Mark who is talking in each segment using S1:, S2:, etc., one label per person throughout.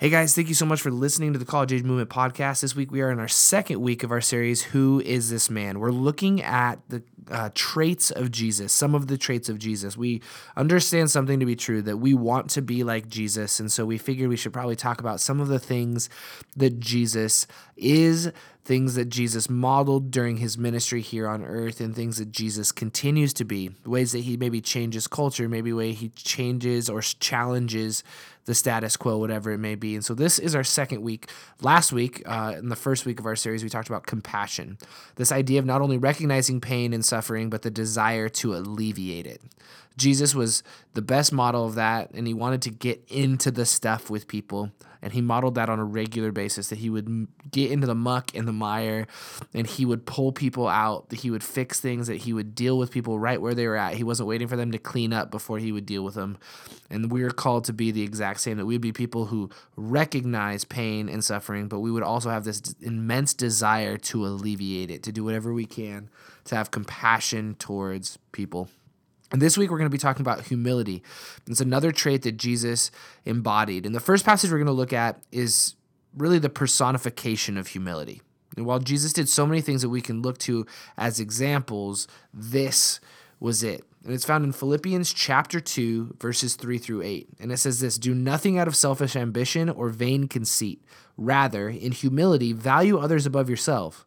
S1: Hey guys, thank you so much for listening to the College Age Movement podcast. This week we are in our second week of our series, Who is This Man? We're looking at the uh, traits of Jesus, some of the traits of Jesus. We understand something to be true that we want to be like Jesus. And so we figured we should probably talk about some of the things that Jesus is, things that Jesus modeled during his ministry here on earth, and things that Jesus continues to be, ways that he maybe changes culture, maybe way he changes or challenges the status quo, whatever it may be. And so this is our second week. Last week, uh, in the first week of our series, we talked about compassion. This idea of not only recognizing pain and suffering, but the desire to alleviate it. Jesus was the best model of that, and he wanted to get into the stuff with people. And he modeled that on a regular basis that he would get into the muck and the mire, and he would pull people out, that he would fix things, that he would deal with people right where they were at. He wasn't waiting for them to clean up before he would deal with them. And we are called to be the exact same that we'd be people who recognize pain and suffering, but we would also have this immense desire to alleviate it, to do whatever we can to have compassion towards people. And this week we're going to be talking about humility. It's another trait that Jesus embodied. And the first passage we're going to look at is really the personification of humility. And while Jesus did so many things that we can look to as examples, this was it. And it's found in Philippians chapter 2, verses 3 through 8. And it says this Do nothing out of selfish ambition or vain conceit. Rather, in humility, value others above yourself,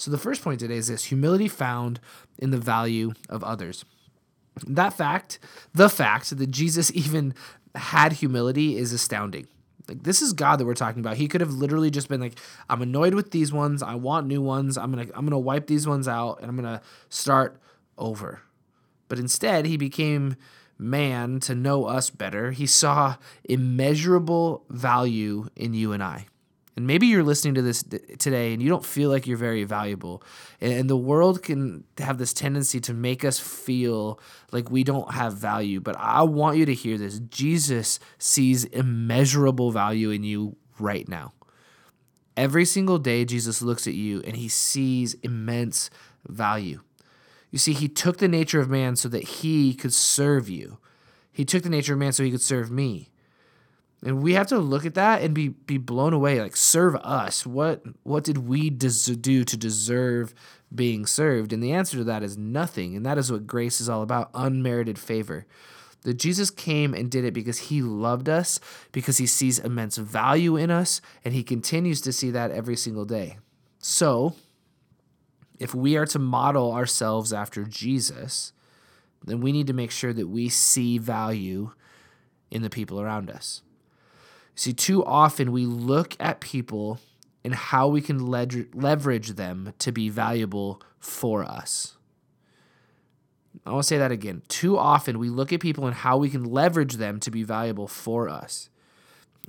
S1: So, the first point today is this humility found in the value of others. That fact, the fact that Jesus even had humility is astounding. Like this is God that we're talking about. He could have literally just been like, I'm annoyed with these ones. I want new ones. I'm to I'm to wipe these ones out and I'm to start over. But instead, he became man to know us better. He saw immeasurable value in you and I. And maybe you're listening to this today and you don't feel like you're very valuable. And the world can have this tendency to make us feel like we don't have value. But I want you to hear this Jesus sees immeasurable value in you right now. Every single day, Jesus looks at you and he sees immense value. You see, he took the nature of man so that he could serve you. He took the nature of man so he could serve me. And we have to look at that and be be blown away. Like serve us. What what did we des- do to deserve being served? And the answer to that is nothing. And that is what grace is all about: unmerited favor. That Jesus came and did it because he loved us, because he sees immense value in us, and he continues to see that every single day. So, if we are to model ourselves after Jesus, then we need to make sure that we see value in the people around us. See, too often we look at people and how we can leverage them to be valuable for us. I want to say that again. Too often we look at people and how we can leverage them to be valuable for us.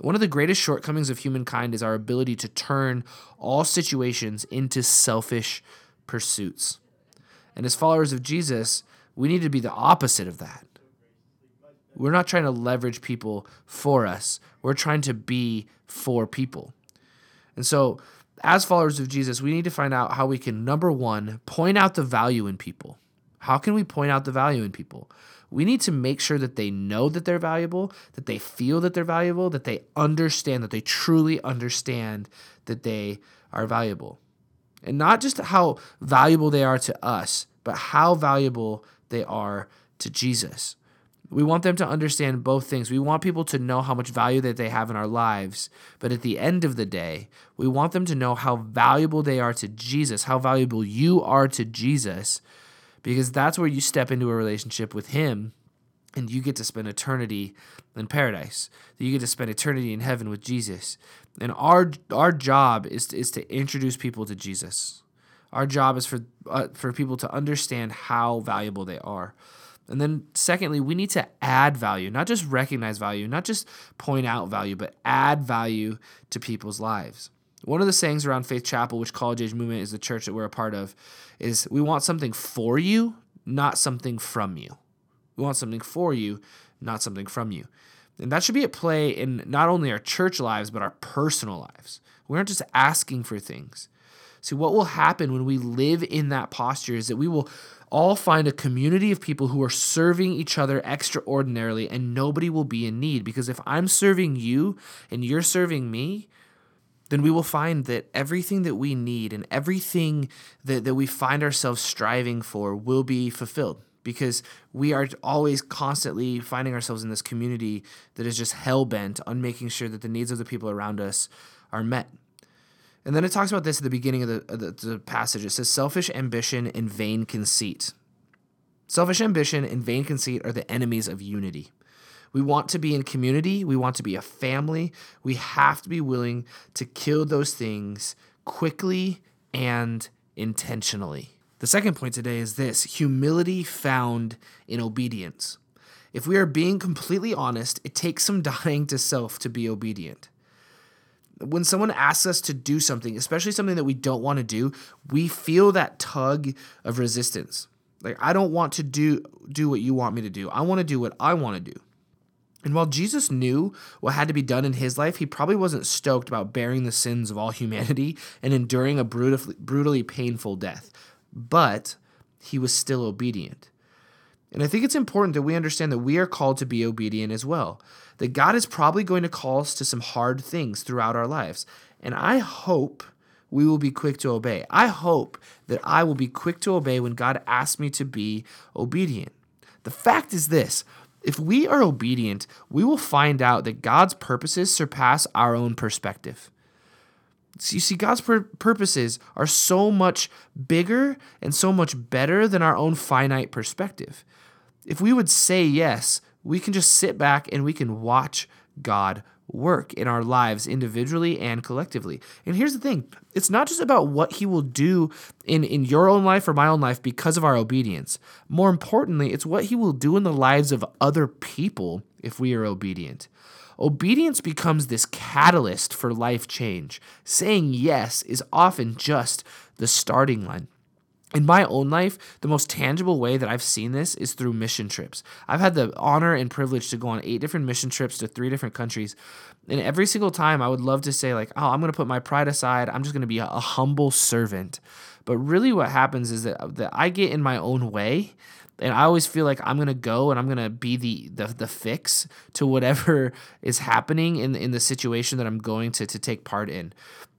S1: One of the greatest shortcomings of humankind is our ability to turn all situations into selfish pursuits. And as followers of Jesus, we need to be the opposite of that. We're not trying to leverage people for us. We're trying to be for people. And so, as followers of Jesus, we need to find out how we can, number one, point out the value in people. How can we point out the value in people? We need to make sure that they know that they're valuable, that they feel that they're valuable, that they understand, that they truly understand that they are valuable. And not just how valuable they are to us, but how valuable they are to Jesus. We want them to understand both things. We want people to know how much value that they have in our lives. But at the end of the day, we want them to know how valuable they are to Jesus, how valuable you are to Jesus, because that's where you step into a relationship with Him and you get to spend eternity in paradise. You get to spend eternity in heaven with Jesus. And our our job is to, is to introduce people to Jesus. Our job is for uh, for people to understand how valuable they are. And then, secondly, we need to add value, not just recognize value, not just point out value, but add value to people's lives. One of the sayings around Faith Chapel, which College Age Movement is the church that we're a part of, is we want something for you, not something from you. We want something for you, not something from you. And that should be at play in not only our church lives, but our personal lives. We aren't just asking for things. See, what will happen when we live in that posture is that we will all find a community of people who are serving each other extraordinarily, and nobody will be in need. Because if I'm serving you and you're serving me, then we will find that everything that we need and everything that, that we find ourselves striving for will be fulfilled because we are always constantly finding ourselves in this community that is just hell bent on making sure that the needs of the people around us are met. And then it talks about this at the beginning of the, of the, the passage. It says, selfish ambition and vain conceit. Selfish ambition and vain conceit are the enemies of unity. We want to be in community. We want to be a family. We have to be willing to kill those things quickly and intentionally. The second point today is this humility found in obedience. If we are being completely honest, it takes some dying to self to be obedient. When someone asks us to do something, especially something that we don't want to do, we feel that tug of resistance. Like I don't want to do do what you want me to do. I want to do what I want to do. And while Jesus knew what had to be done in his life, he probably wasn't stoked about bearing the sins of all humanity and enduring a brutally, brutally painful death but he was still obedient. And I think it's important that we understand that we are called to be obedient as well. That God is probably going to call us to some hard things throughout our lives. And I hope we will be quick to obey. I hope that I will be quick to obey when God asks me to be obedient. The fact is this if we are obedient, we will find out that God's purposes surpass our own perspective. You see, God's pur- purposes are so much bigger and so much better than our own finite perspective. If we would say yes, we can just sit back and we can watch God work in our lives individually and collectively. And here's the thing it's not just about what He will do in, in your own life or my own life because of our obedience. More importantly, it's what He will do in the lives of other people if we are obedient. Obedience becomes this catalyst for life change. Saying yes is often just the starting line. In my own life, the most tangible way that I've seen this is through mission trips. I've had the honor and privilege to go on eight different mission trips to three different countries. And every single time, I would love to say, like, oh, I'm going to put my pride aside. I'm just going to be a, humble servant. But really, what happens is that, that I get in my own way and I always feel like I'm gonna go and I'm gonna be the the, the fix to whatever is happening in in the situation that I'm going to to take part in.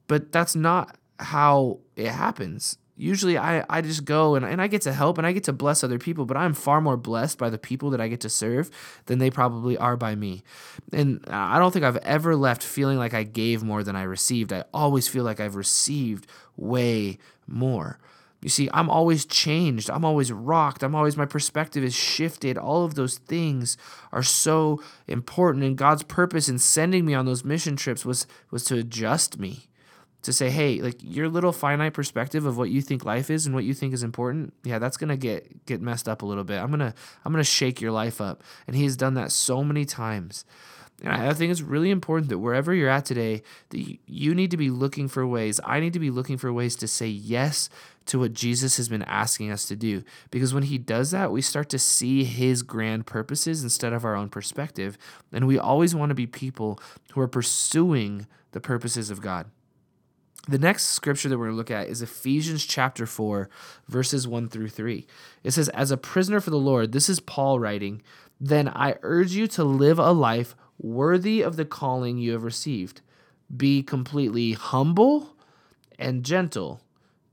S1: But that's not how it happens. Usually I, I just go and, and I get to help and I get to bless other people, but I'm far more blessed by the people that I get to serve than they probably are by me. And I don't think I've ever left feeling like I gave more than I received. I always feel like I've received way more. You see, I'm always changed. I'm always rocked. I'm always, my perspective is shifted. All of those things are so important. And God's purpose in sending me on those mission trips was, was to adjust me, to say, hey, like your little finite perspective of what you think life is and what you think is important, yeah, that's gonna get get messed up a little bit. I'm gonna I'm gonna shake your life up. And He has done that so many times. And I think it's really important that wherever you're at today, that you need to be looking for ways. I need to be looking for ways to say yes to what Jesus has been asking us to do. Because when he does that, we start to see his grand purposes instead of our own perspective. And we always want to be people who are pursuing the purposes of God. The next scripture that we're going to look at is Ephesians chapter 4, verses 1 through 3. It says, As a prisoner for the Lord, this is Paul writing, then I urge you to live a life worthy of the calling you have received. Be completely humble and gentle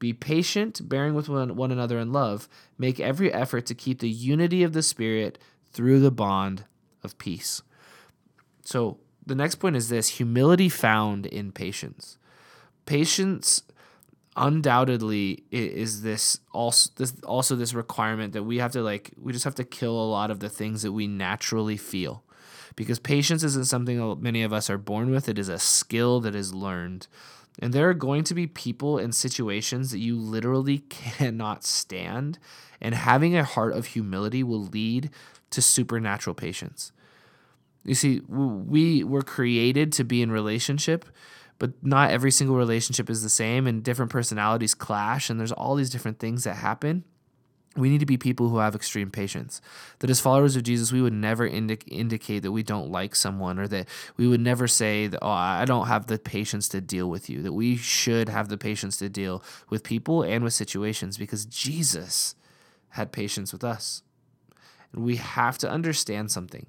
S1: be patient, bearing with one, one another in love. Make every effort to keep the unity of the Spirit through the bond of peace. So, the next point is this humility found in patience. Patience undoubtedly is this also this also this requirement that we have to like we just have to kill a lot of the things that we naturally feel because patience isn't something many of us are born with it is a skill that is learned and there are going to be people and situations that you literally cannot stand. And having a heart of humility will lead to supernatural patience. You see, we were created to be in relationship, but not every single relationship is the same, and different personalities clash, and there's all these different things that happen we need to be people who have extreme patience. That as followers of Jesus, we would never indi- indicate that we don't like someone or that we would never say that, oh, I don't have the patience to deal with you. That we should have the patience to deal with people and with situations because Jesus had patience with us. And we have to understand something.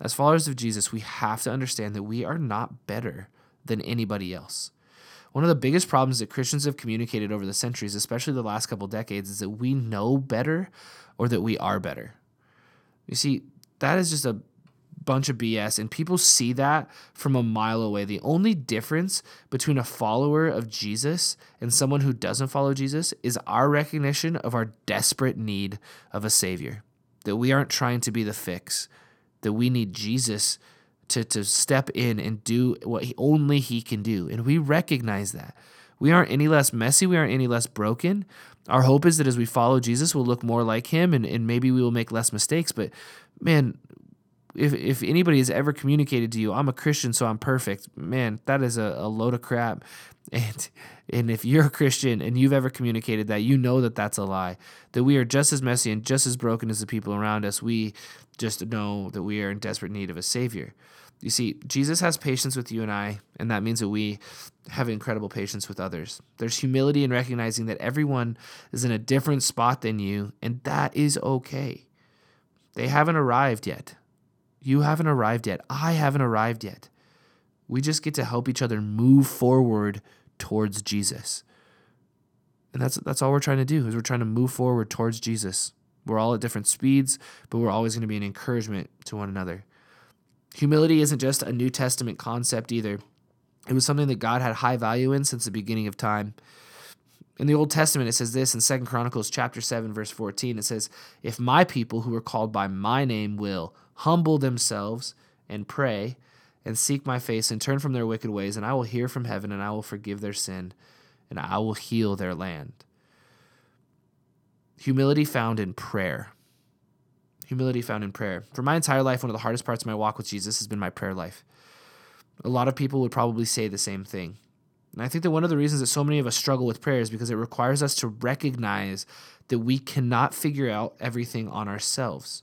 S1: As followers of Jesus, we have to understand that we are not better than anybody else. One of the biggest problems that Christians have communicated over the centuries, especially the last couple decades, is that we know better or that we are better. You see, that is just a bunch of BS, and people see that from a mile away. The only difference between a follower of Jesus and someone who doesn't follow Jesus is our recognition of our desperate need of a Savior. That we aren't trying to be the fix, that we need Jesus to, to step in and do what he, only he can do. And we recognize that. We aren't any less messy. We aren't any less broken. Our hope is that as we follow Jesus, we'll look more like him and, and maybe we will make less mistakes. But man, if, if anybody has ever communicated to you, I'm a Christian, so I'm perfect, man, that is a, a load of crap. And and if you're a Christian and you've ever communicated that, you know that that's a lie. That we are just as messy and just as broken as the people around us. We just know that we are in desperate need of a Savior. You see, Jesus has patience with you and I, and that means that we have incredible patience with others. There's humility in recognizing that everyone is in a different spot than you, and that is okay. They haven't arrived yet. You haven't arrived yet. I haven't arrived yet. We just get to help each other move forward towards Jesus. And that's that's all we're trying to do is we're trying to move forward towards Jesus. We're all at different speeds, but we're always going to be an encouragement to one another. Humility isn't just a New Testament concept either. It was something that God had high value in since the beginning of time. In the Old Testament, it says this in Second Chronicles chapter 7, verse 14. It says, If my people who are called by my name will humble themselves and pray and seek my face and turn from their wicked ways, and I will hear from heaven and I will forgive their sin and I will heal their land. Humility found in prayer. Humility found in prayer. For my entire life, one of the hardest parts of my walk with Jesus has been my prayer life. A lot of people would probably say the same thing. And I think that one of the reasons that so many of us struggle with prayer is because it requires us to recognize that we cannot figure out everything on ourselves.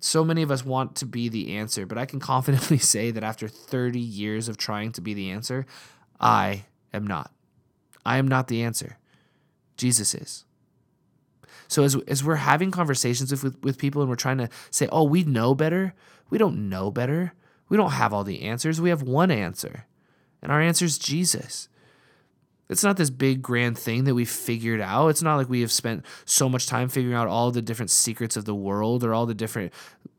S1: So many of us want to be the answer, but I can confidently say that after 30 years of trying to be the answer, I am not. I am not the answer. Jesus is. So as as we're having conversations with, with people and we're trying to say, "Oh, we know better." We don't know better. We don't have all the answers. We have one answer. And our answer is Jesus. It's not this big grand thing that we figured out. It's not like we have spent so much time figuring out all the different secrets of the world or all the different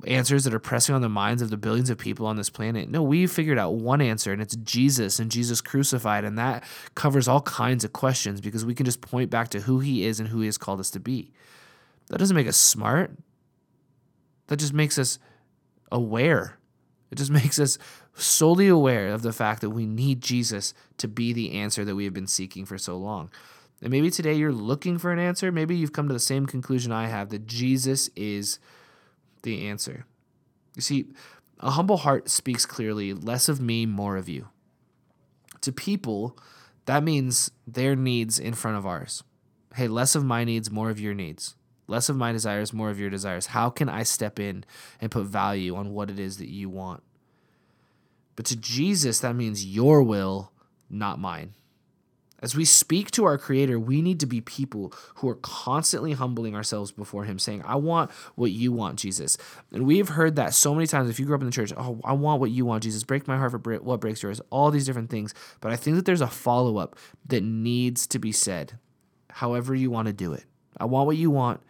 S1: answers that are pressing on the minds of the billions of people on this planet. No, we figured out one answer and it's Jesus and Jesus crucified. And that covers all kinds of questions because we can just point back to who he is and who he has called us to be. That doesn't make us smart. That just makes us aware. It just makes us solely aware of the fact that we need Jesus to be the answer that we have been seeking for so long. And maybe today you're looking for an answer. Maybe you've come to the same conclusion I have that Jesus is the answer. You see, a humble heart speaks clearly less of me, more of you. To people, that means their needs in front of ours. Hey, less of my needs, more of your needs. Less of my desires, more of your desires. How can I step in and put value on what it is that you want? But to Jesus, that means your will, not mine. As we speak to our Creator, we need to be people who are constantly humbling ourselves before Him, saying, I want what you want, Jesus. And we've heard that so many times. If you grew up in the church, oh, I want what you want, Jesus. Break my heart for what breaks yours, all these different things. But I think that there's a follow up that needs to be said, however you want to do it. I want what you want,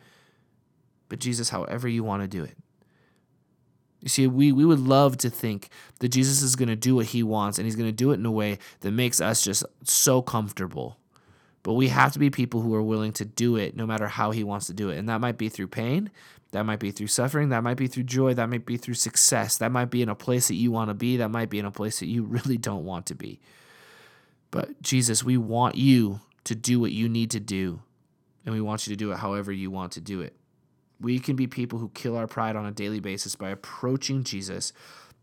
S1: but Jesus, however you want to do it. You see, we, we would love to think that Jesus is going to do what he wants and he's going to do it in a way that makes us just so comfortable. But we have to be people who are willing to do it no matter how he wants to do it. And that might be through pain, that might be through suffering, that might be through joy, that might be through success, that might be in a place that you want to be, that might be in a place that you really don't want to be. But Jesus, we want you to do what you need to do, and we want you to do it however you want to do it. We can be people who kill our pride on a daily basis by approaching Jesus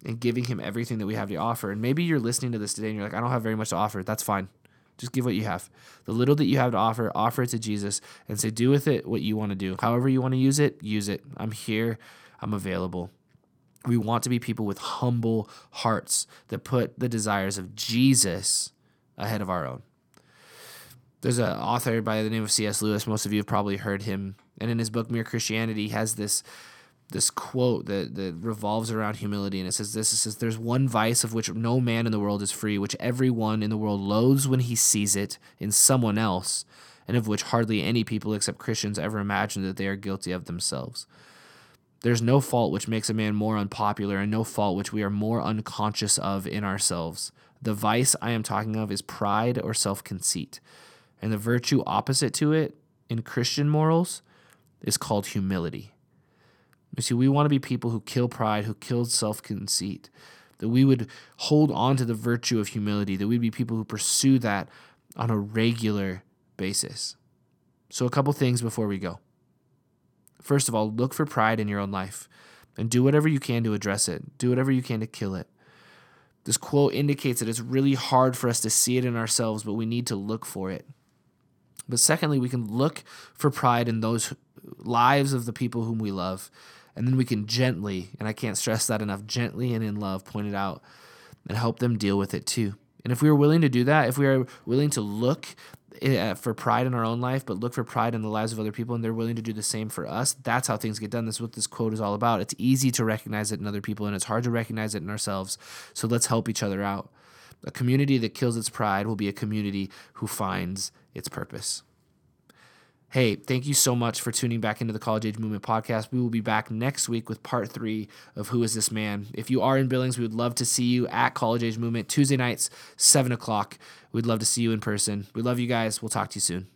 S1: and giving him everything that we have to offer. And maybe you're listening to this today and you're like, I don't have very much to offer. That's fine. Just give what you have. The little that you have to offer, offer it to Jesus and say, do with it what you want to do. However you want to use it, use it. I'm here. I'm available. We want to be people with humble hearts that put the desires of Jesus ahead of our own. There's an author by the name of C.S. Lewis. Most of you have probably heard him. And in his book, Mere Christianity, he has this this quote that, that revolves around humility. And it says this it says there's one vice of which no man in the world is free which everyone in the world loathes when he sees it in someone else and of which hardly any people except christians ever imagine that they are guilty of themselves. There's no fault which makes a man more unpopular and no fault which we are more unconscious of in ourselves. The vice i am talking of is pride or self-conceit and the virtue opposite to it in christian morals is called humility you see, we want to be people who kill pride, who kill self conceit, that we would hold on to the virtue of humility, that we'd be people who pursue that on a regular basis. So, a couple things before we go. First of all, look for pride in your own life and do whatever you can to address it, do whatever you can to kill it. This quote indicates that it's really hard for us to see it in ourselves, but we need to look for it. But secondly, we can look for pride in those lives of the people whom we love and then we can gently, and I can't stress that enough, gently and in love point it out and help them deal with it too. And if we are willing to do that, if we are willing to look eh, for pride in our own life, but look for pride in the lives of other people, and they're willing to do the same for us, that's how things get done. That's what this quote is all about. It's easy to recognize it in other people, and it's hard to recognize it in ourselves. So let's help each other out. A community that kills its pride will be a community who finds its purpose. Hey, thank you so much for tuning back into the College Age Movement podcast. We will be back next week with part three of Who is This Man? If you are in Billings, we would love to see you at College Age Movement Tuesday nights, 7 o'clock. We'd love to see you in person. We love you guys. We'll talk to you soon.